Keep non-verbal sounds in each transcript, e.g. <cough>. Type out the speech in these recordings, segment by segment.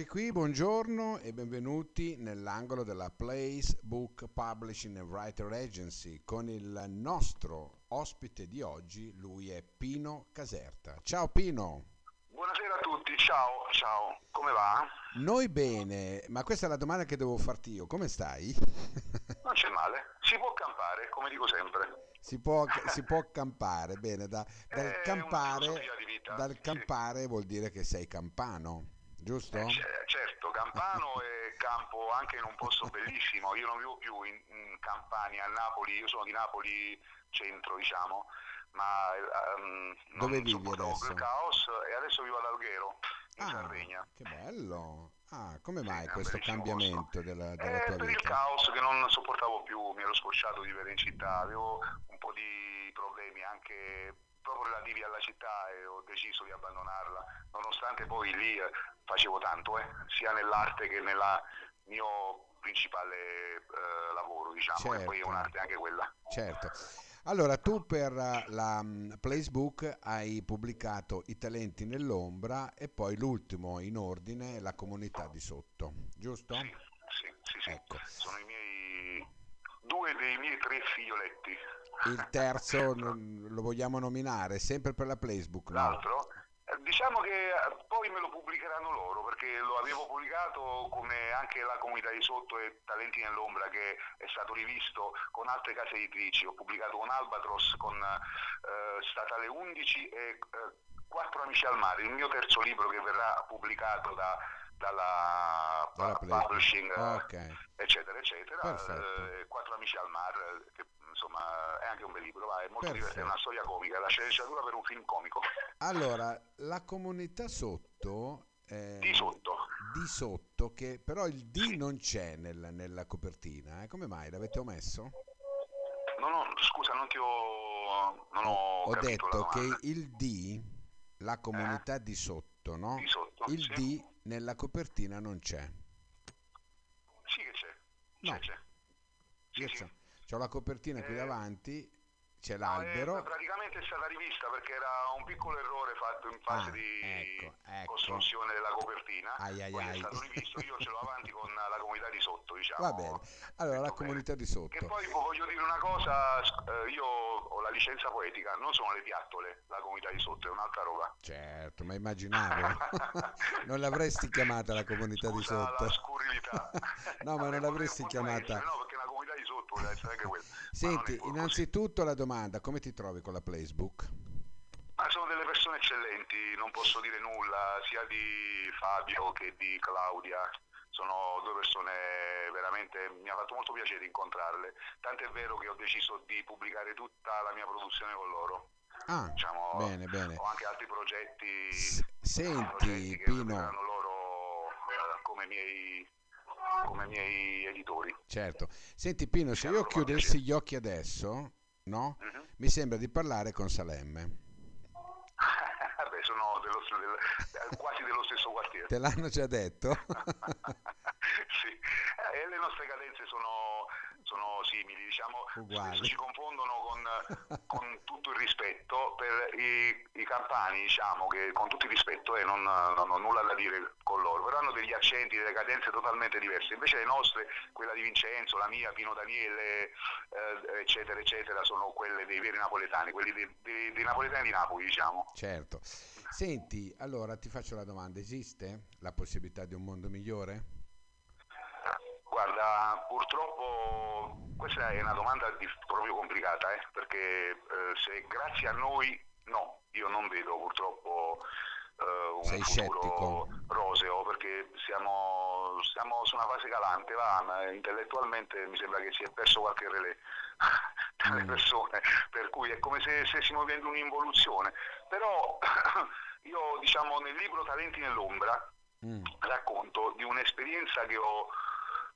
Eccoci qui, buongiorno e benvenuti nell'angolo della Place Book Publishing and Writer Agency con il nostro ospite di oggi, lui è Pino Caserta. Ciao Pino! Buonasera a tutti, ciao, ciao, come va? Noi bene, ma questa è la domanda che devo farti io, come stai? <laughs> Non c'è male, si può campare, come dico sempre. Si può, si può campare, bene, da, dal, È campare, vita, dal sì. campare vuol dire che sei campano, giusto? Eh, c- certo, Campano <laughs> e campo anche in un posto bellissimo, io non vivo più in, in Campania, a Napoli, io sono di Napoli centro, diciamo, ma non Dove vivi adesso? caos e adesso vivo ad Alghero, in Ah, Sardegna. che bello! Ah, come mai Sì, è questo cambiamento posto. della, della Eh, tua per il caos che non sopportavo più, mi ero scocciato di vivere in città, avevo un po' di problemi anche proprio relativi alla città e ho deciso di abbandonarla, nonostante poi lì eh, facevo tanto, eh, sia nell'arte che nel mio principale eh, lavoro, diciamo, e poi è Certo. un'arte anche quella. Certo. Allora, tu per eh, la mm, Placebook hai pubblicato I talenti nell'ombra e poi l'ultimo in ordine, La comunità di sotto, giusto? Sì, sì, sì, sì. Ecco. sono i miei due dei miei tre figlioletti. Il terzo lo vogliamo nominare, sempre per la Placebook, no? L'altro? Eh, Diciamo che eh, poi me lo pubblicheranno loro perché lo avevo pubblicato come anche la comunità di sotto e Talenti nell'ombra che è stato rivisto con altre case editrici. Ho pubblicato con Albatros, con eh, Statale 11 e eh, Quattro amici al mare, il mio terzo libro che verrà pubblicato da- dalla, Dalla publishing, eh, Ok. eccetera, eccetera. Eh, Quattro amici al mare, eh, che insomma è anche un bel libro, va, è molto divertente, è una storia comica, la sceneggiatura per un film comico. Allora, la comunità sotto... eh, Di sotto. Di sotto, che però il D non c'è nel- nella copertina, eh? come mai? L'avete omesso? Non ho, scusa, non ti ho, non ho, Ho detto che il D, la comunità di sotto, no? Di sotto, Il sì. D nella copertina non c'è. Sì che c'è, No. c'è, c'è. Sì, sì. ho la copertina qui Eh, davanti, c'è No, eh, l'albero. praticamente è stata rivista perché era un piccolo errore fatto in fase Ah, di ecco, ecco. costruzione della copertina. Ai, ai, Poi ai. è stato rivisto, io ce l'ho avanti con la comunità di sotto, diciamo. Va bene. Allora, la comunità di Che sotto. poi voglio dire una cosa, eh, io ho la licenza poetica, non sono le piattole, la comunità di sotto, è un'altra roba. Certo, ma immaginavo. <laughs> non l'avresti chiamata la comunità di Scusa sotto. la scurrilità. <laughs> No, ma non l'avresti chiamata. essere, no, sotto vuole essere anche non Senti, così. innanzitutto la domanda, come ti trovi con la Placebook? Ma sono delle persone eccellenti, non posso dire nulla, sia di Fabio che di Claudia. Sono due persone veramente, mi ha fatto molto piacere incontrarle. Tanto è vero che ho deciso di pubblicare tutta la mia produzione con loro. Ah, Diciamo, bene, bene. Ho anche altri progetti, S- senti, progetti che Pino. loro eh, come miei, come miei editori. Certo. Senti Pino, se io chiudessi gli occhi adesso, no? Mhm. Mi sembra di parlare con Salemme. <laughs> Vabbè, sono dello- del- quasi dello stesso quartiere. Te l'hanno già detto? <laughs> <laughs> sì, Eh, le nostre cadenze sono, sono simili, diciamo, spesso ci confondono con, <laughs> con tutto il rispetto per i, i campani, diciamo che con tutto il rispetto e non, non ho nulla da dire con loro, però hanno degli accenti, delle cadenze totalmente diverse, invece le nostre, quella di Vincenzo, la mia, Pino Daniele, eh, eccetera, eccetera, sono quelle dei veri napoletani, quelli dei, dei- dei napoletani di Napoli, diciamo. Certo. Senti, allora ti faccio la domanda, esiste la possibilità di un mondo migliore? Guarda, purtroppo questa è una domanda di- proprio complicata, eh, perché eh, se grazie a noi, no, io non vedo purtroppo eh, un Sei futuro scettico? roseo, perché siamo, siamo su una fase calante, va, ma intellettualmente mi sembra che si è perso qualche relè <laughs> dalle Mm. persone, per cui è come se stessimo vivendo un'involuzione. Però <coughs> io, diciamo, nel libro Talenti nell'ombra, Mm, racconto di un'esperienza che ho,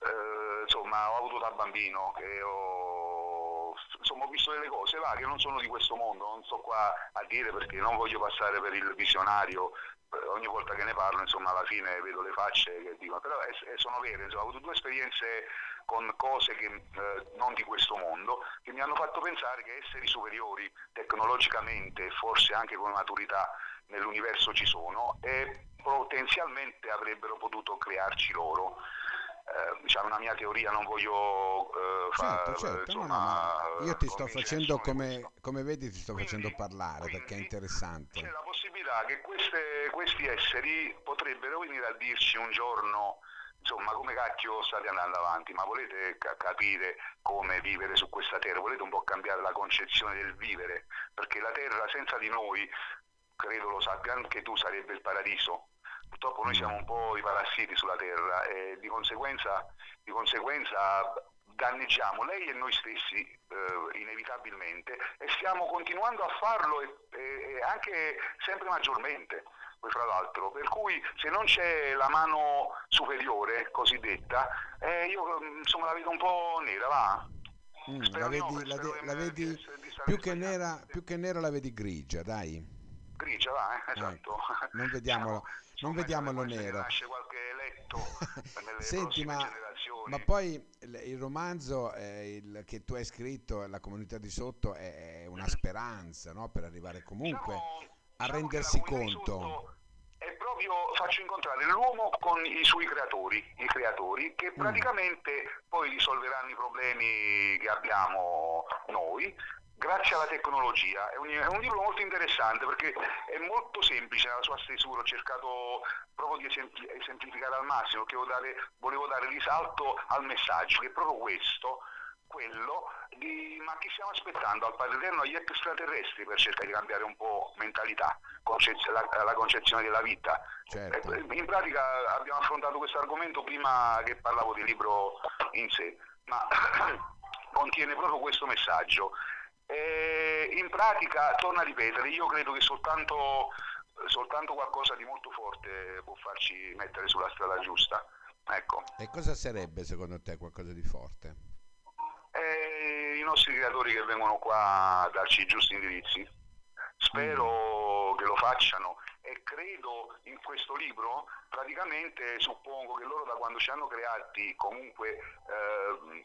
eh, insomma, ho avuto da bambino, che ho, insomma, ho visto delle cose va, che non sono di questo mondo, non sto qua a dire perché non voglio passare per il visionario, eh, ogni volta che ne parlo, insomma, alla fine vedo le facce che dicono, però eh, eh, sono vere, insomma, ho avuto due esperienze con cose che, eh, non di questo mondo, che mi hanno fatto pensare che esseri superiori tecnologicamente forse anche con maturità nell'universo ci sono e potenzialmente avrebbero potuto crearci loro. Eh, diciamo una mia teoria, non voglio eh, certo, certo. Insomma, no, no, io ti sto facendo come, come, vedi ti sto quindi, facendo parlare perché è interessante. C'è la possibilità che queste, questi esseri potrebbero venire a dirci un giorno insomma come cacchio state andando avanti, ma volete ca- capire come vivere su questa terra, volete un po' cambiare la concezione del vivere, perché la terra senza di noi, credo lo sappia anche tu, sarebbe il paradiso. Purtroppo noi siamo un po' i parassiti sulla terra e di conseguenza, di conseguenza danneggiamo lei e noi stessi eh, inevitabilmente e stiamo continuando a farlo e, e anche sempre maggiormente fra l'altro, per cui se non c'è la mano superiore cosiddetta, eh, io mm, insomma la vedo un po' nera, va? Mm, la vedi, no, la, de, la vedi di, più, che nera, più, che nera, la vedi grigia, dai. Grigia, va, eh, esatto. Eh, non diciamo, <laughs> non vediamolo nero. Nasce qualche eletto <laughs> Senti, ma, ma, poi il, il romanzo eh, il, che tu hai scritto, La comunità di sotto, è, è una speranza no? per arrivare comunque diciamo, a diciamo rendersi conto è proprio faccio incontrare l'uomo con i suoi creatori, i creatori che mm. praticamente mm. poi risolveranno i problemi che abbiamo noi grazie alla tecnologia. È un, è un, libro molto interessante perché è molto semplice nella sua stesura, ho cercato proprio di esemplificare al massimo, perché volevo dare, volevo dare risalto al messaggio, che è proprio questo, quello di ma chi stiamo aspettando al Padre Eterno agli extraterrestri per cercare di cambiare un po' mentalità, la, la, concezione della vita. Certo. Eh, in pratica abbiamo affrontato questo argomento prima che parlavo del libro in sé, ma <coughs> contiene proprio questo messaggio. E in pratica, torno a ripetere, io credo che soltanto, soltanto qualcosa di molto forte può farci mettere sulla strada giusta. Ecco. E cosa sarebbe secondo te qualcosa di forte? e i nostri creatori che vengono qua a darci i giusti indirizzi. Spero mm. che lo facciano e credo in questo libro, praticamente suppongo che loro da quando ci hanno creati comunque eh,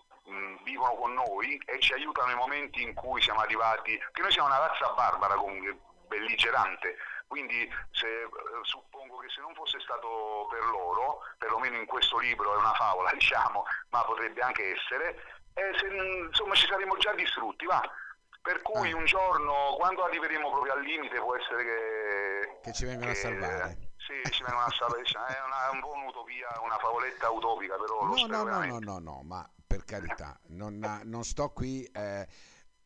vivono con noi e ci aiutano nei momenti in cui siamo arrivati, che noi siamo una razza barbara comunque, belligerante, quindi se, eh, suppongo che se non fosse stato per loro, perlomeno in questo libro è una favola <laughs> diciamo, ma potrebbe anche essere, eh, se, insomma ci saremo già distrutti, va. Per cui ah. un giorno, quando arriveremo proprio al limite, può essere che... Che ci vengono a salvare. Sì, ci vengono a salvare. è, una, un po' un'utopia, una favoletta utopica, però... No, no, no, no, no, no, ma per carità, non, non sto qui... Eh,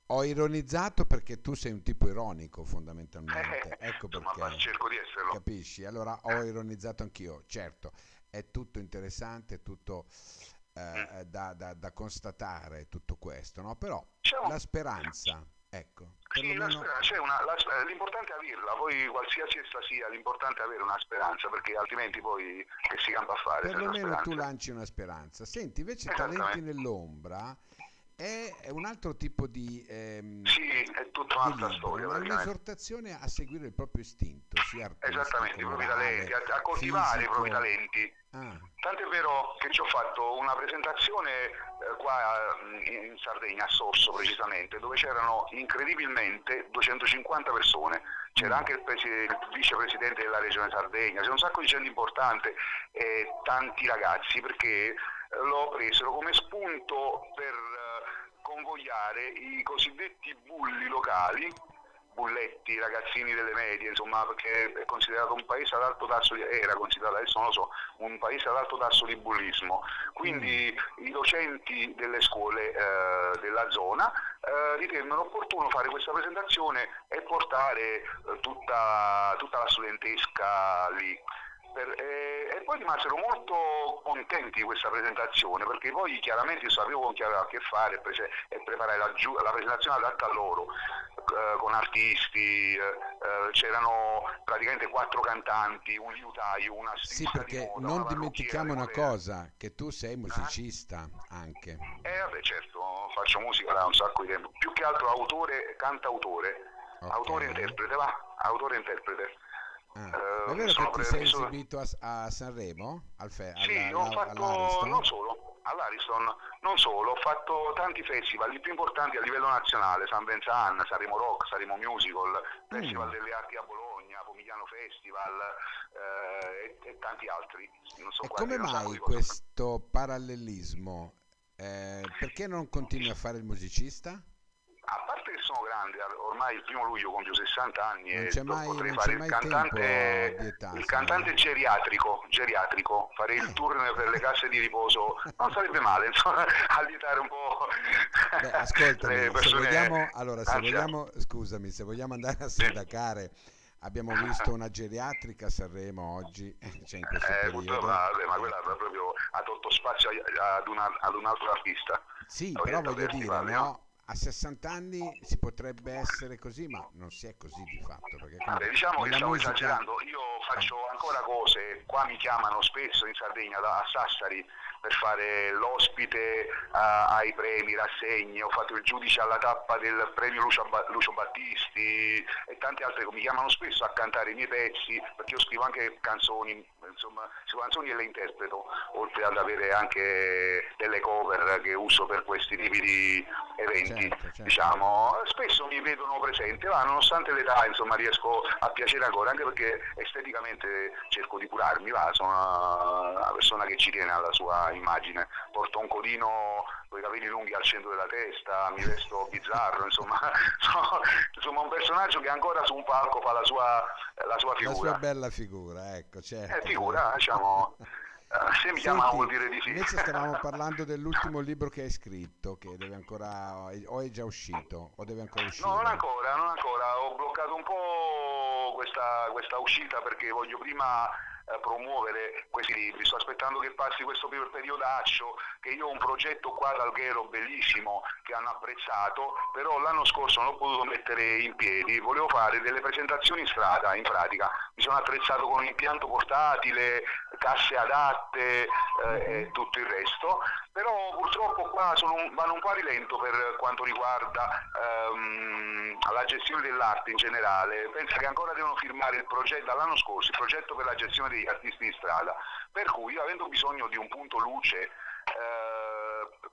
ho ironizzato perché tu sei un tipo ironico fondamentalmente. Ecco perché. Insomma, cerco di esserlo. Capisci? Allora ho ironizzato anch'io. Certo, è tutto interessante, è tutto eh, da, da, da, constatare tutto questo, no? però un... la speranza, ecco. Sì, la speranza, una, la, l'importante è averla, poi qualsiasi essa sia, l'importante è avere una speranza, perché altrimenti poi che si campa a fare? Perlomeno tu lanci una speranza. Senti, invece Talenti nell'ombra è un altro tipo di... Ehm, sì, è tutta un'altra storia. È un'esortazione a seguire il proprio istinto, sia Esattamente, i propri talenti, a, a coltivare fisico. i propri talenti. Ah. Tant'è vero che ci ho fatto una presentazione eh, qua in, in Sardegna, a Sorso precisamente, dove c'erano incredibilmente 250 persone. C'era mm. anche il, presi- il, vicepresidente della regione Sardegna, c'era un sacco di gente importante e tanti ragazzi perché lo presero come spunto per convogliare i cosiddetti bulli locali, bulletti, ragazzini delle medie, insomma, perché è considerato un paese ad alto tasso di, era considerato, adesso non lo so, un paese ad alto tasso di bullismo. Quindi mm. i docenti delle scuole eh, della zona eh, ritennero opportuno fare questa presentazione e portare eh, tutta, tutta la studentesca lì. Per, eh, e poi rimasero molto contenti di questa presentazione perché poi chiaramente sapevo con chi aveva a che fare e, e preparai la, la, presentazione adatta a loro eh, con artisti, eh, eh, c'erano praticamente quattro cantanti, un liutaio, una Sì, perché moda, non dimentichiamo una cosa, che tu sei musicista anche. Eh vabbè certo, faccio musica da un sacco di tempo, più che altro autore, cantautore, okay. autore-interprete, va, autore-interprete. Ah. Uh, è vero che ti sei esibito a, a Sanremo? Al fe- sì, alla, ho fatto, non solo, all'Ariston, non solo, ho fatto tanti festival, i più importanti a livello nazionale, San Vincent, Saremo Rock, Saremo Musical, Festival mm. delle Arti a Bologna, Pomigliano Festival eh, e, e, tanti altri. So e come mai questo parallelismo? Eh, perché non continui a fare il musicista? A parte che sono grande, ormai il primo luglio compio 60 anni non e mai, potrei fare il cantante, età, il cantante geriatrico, geriatrico, fare il tour per le casse di riposo. Non sarebbe male, insomma, <laughs> allietare un po'. Beh, ascoltami, <laughs> se vogliamo, allora, se vogliamo, scusami, se vogliamo andare a sindacare abbiamo visto <laughs> una geriatrica a Sanremo oggi cioè in questo eh, periodo. Vabbè, ma quella proprio ha tolto spazio ad, una, ad un altro artista. Sì però voglio dire no? A 60 anni si potrebbe essere così, ma non si è così di fatto. Perché Vabbè, diciamo che stavo musica... esagerando, io faccio eh. ancora cose, qua mi chiamano spesso in Sardegna, da, a Sassari, per fare l'ospite uh, ai premi, rassegne, ho fatto il giudice alla tappa del premio Lucio, Lucio Battisti e tante altre, mi chiamano spesso a cantare i miei pezzi, perché io scrivo anche canzoni, insomma, scrivo canzoni e le interpreto, oltre ad avere anche delle cover che uso per questi tipi di eventi. Certo, certo. Diciamo, spesso mi vedono presente, ma nonostante l'età insomma, riesco a piacere ancora, anche perché esteticamente cerco di curarmi, va, sono una persona che ci tiene alla sua immagine, porto un codino con i capelli lunghi al centro della testa, mi vesto bizzarro, insomma, <laughs> insomma un personaggio che ancora su un palco fa la sua, la sua figura. La sua bella figura, ecco, certo. Eh, figura, diciamo... Eh, se mi chiama vuol dire di sì. Invece stavamo <laughs> parlando dell'ultimo libro che hai scritto, che deve ancora, o è già uscito, o deve ancora uscire? No, non ancora, non ancora. Ho bloccato un po' questa, questa uscita perché voglio prima eh, promuovere questi libri. Sto aspettando che passi questo periodaccio, che io ho un progetto qua ad Alghero bellissimo che hanno apprezzato, però l'anno scorso non l'ho potuto mettere in piedi, volevo fare delle presentazioni in strada, in pratica. Mi sono attrezzato con un impianto portatile, casse adatte eh, e tutto il resto, però purtroppo qua un, vanno un po' a rilento per quanto riguarda ehm, la gestione dell'arte in generale. Pensa che ancora devono firmare il progetto dall'anno scorso, il progetto per la gestione degli artisti di strada, per cui avendo bisogno di un punto luce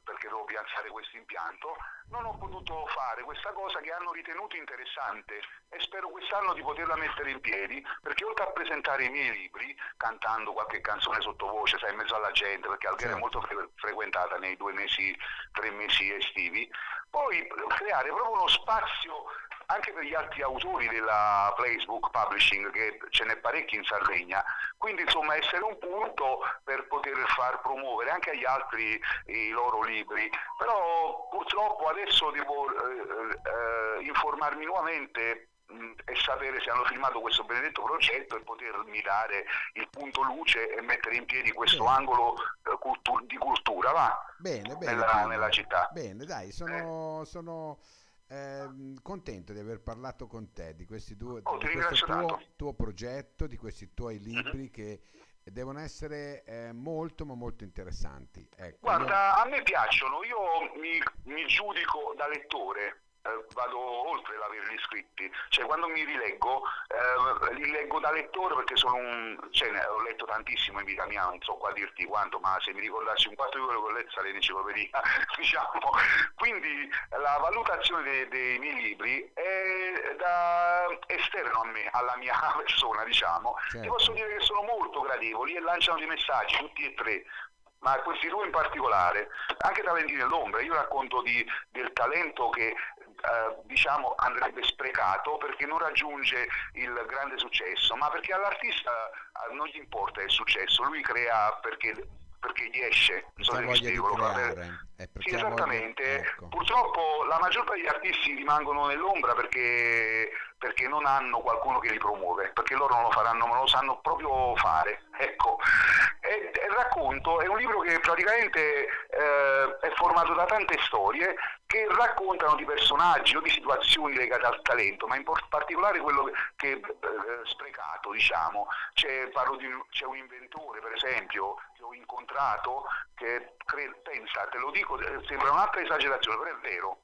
perché devo piazzare questo impianto, non ho potuto fare questa cosa che hanno ritenuto interessante e spero quest'anno di poterla mettere in piedi perché oltre a presentare i miei libri cantando qualche canzone sottovoce, sai, in mezzo alla gente, perché Alghero certo. è molto fre- frequentata nei due mesi, tre mesi estivi, poi creare proprio uno spazio anche per gli altri autori della Placebook Publishing, che ce n'è parecchi in Sardegna, quindi insomma essere un punto per poter far promuovere anche agli altri i loro libri, però purtroppo adesso devo eh, eh, informarmi nuovamente e sapere se hanno firmato questo benedetto progetto e potermi dare il punto luce e mettere in piedi questo bene. angolo eh, di cultura va? Bene, bene, nella, bene. nella città. Bene, dai, sono, eh. sono eh, contento di aver parlato con te di, questi due, oh, di questo tuo, tuo, progetto, di questi tuoi mhm. libri mm-hmm. che devono essere eh, molto ma molto interessanti. Ecco, Guarda, io... a me piacciono, io mi, mi giudico da lettore eh, vado oltre l'averli scritti, cioè quando mi rileggo, eh, li leggo da lettore perché sono un, cioè, ne ho letto tantissimo in vita mia, non so qua dirti quanto, ma se mi ricordassi un quarto di quello che ho letto sarei in enciclopedia, <laughs> diciamo. Quindi la valutazione dei, dei miei libri è da esterno a me, alla mia <laughs> persona, diciamo. Certo. Ti posso dire che sono molto gradevoli e lanciano dei messaggi, tutti e tre, ma questi due in particolare, anche Talenti nell'ombra, io racconto di, del talento che eh, diciamo andrebbe sprecato perché non raggiunge il grande successo, ma perché all'artista eh, non gli importa il successo, lui crea perché perché gli esce, non so se mi spiego. Sì, esattamente. Voglia... Ecco. Purtroppo la maggior parte degli artisti rimangono nell'ombra perché, perché, non hanno qualcuno che li promuove, perché loro non lo faranno, ma lo sanno proprio fare. Ecco. E, e racconto è un libro che praticamente eh, è formato da tante storie che raccontano di personaggi o di situazioni legate al talento, ma in particolare quello che, che eh, sprecato, diciamo. C'è, di, c'è un inventore, per esempio, che ho incontrato, che pensa, te lo dico, eh, sembra un'altra esagerazione, però è vero.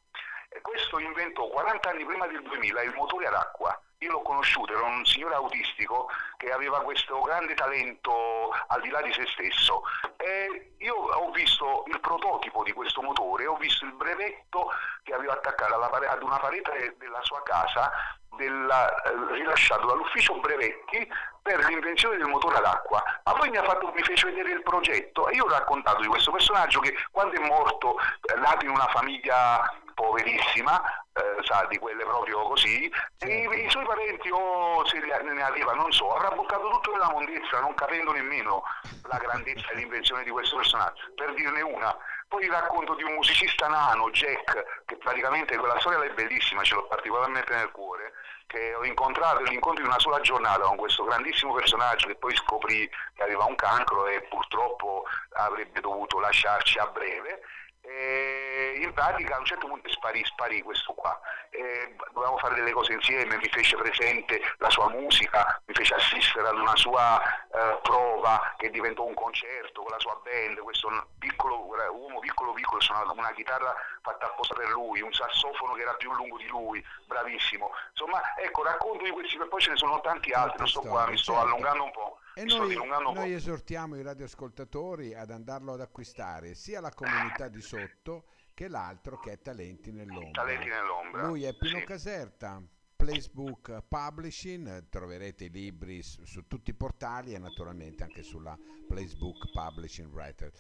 Questo inventò 40 anni prima del 2000 il motore ad acqua io l'ho conosciuto, era un signore autistico che aveva questo grande talento al di là di se stesso e io ho visto il prototipo di questo motore, ho visto il brevetto che aveva attaccato ad una parete della sua casa della, eh, rilasciato dall'ufficio brevetti per l'invenzione del motore ad acqua. Ma poi mi, fatto, mi, fece vedere il progetto e io ho raccontato di questo personaggio che quando è morto, eh, nato in una famiglia poverissima, eh, sa, di quelle proprio così, certo. i, i, suoi parenti o se ne arriva, non so, avrà buttato tutto nella mondezza, non capendo nemmeno la grandezza e l'invenzione di questo personaggio. Per dirne una, poi il racconto di un musicista nano, Jack, che praticamente quella storia è bellissima, ce l'ho particolarmente nel cuore, che ho incontrato l'incontro di una sola giornata con questo grandissimo personaggio che poi scoprì che aveva un cancro e purtroppo avrebbe dovuto lasciarci a breve e in pratica a un certo punto sparì, sparì questo qua. E dovevamo fare delle cose insieme, mi fece presente la sua musica, mi fece assistere ad una sua eh, prova che diventò un concerto con la sua band, questo piccolo, uomo piccolo piccolo suonava una chitarra fatta apposta per lui, un sassofono che era più lungo di lui, bravissimo. Insomma, ecco, racconto di questi, poi ce ne sono tanti altri, non sto qua, mi sto certo. allungando un po'. E noi, noi esortiamo i radioascoltatori ad andarlo ad acquistare sia la comunità di sotto che l'altro che è Talenti nell'ombra. Talenti nell'ombra. Lui è Pino sì. Caserta, Placebook Publishing, troverete i libri su, su, tutti i portali e naturalmente anche sulla Placebook Publishing Writer.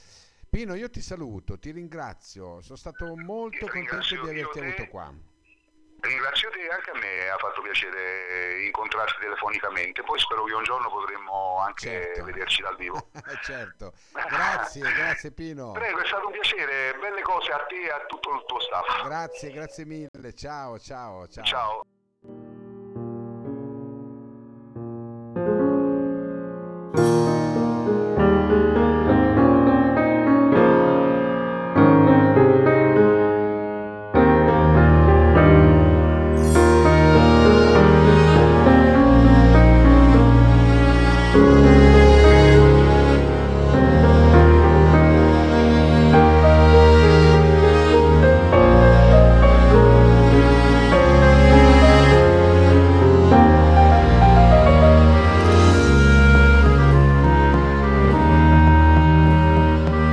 Pino, io ti saluto, ti ringrazio, sono stato molto contento di averti avuto qua. Ringrazio te, anche a me ha fatto piacere incontrarti telefonicamente, poi spero che un giorno potremmo anche certo. vederci dal vivo. <laughs> certo, grazie, grazie Pino. Prego, è stato un piacere, belle cose a te e a tutto il tuo staff. Grazie, grazie mille, ciao, ciao, ciao. Ciao.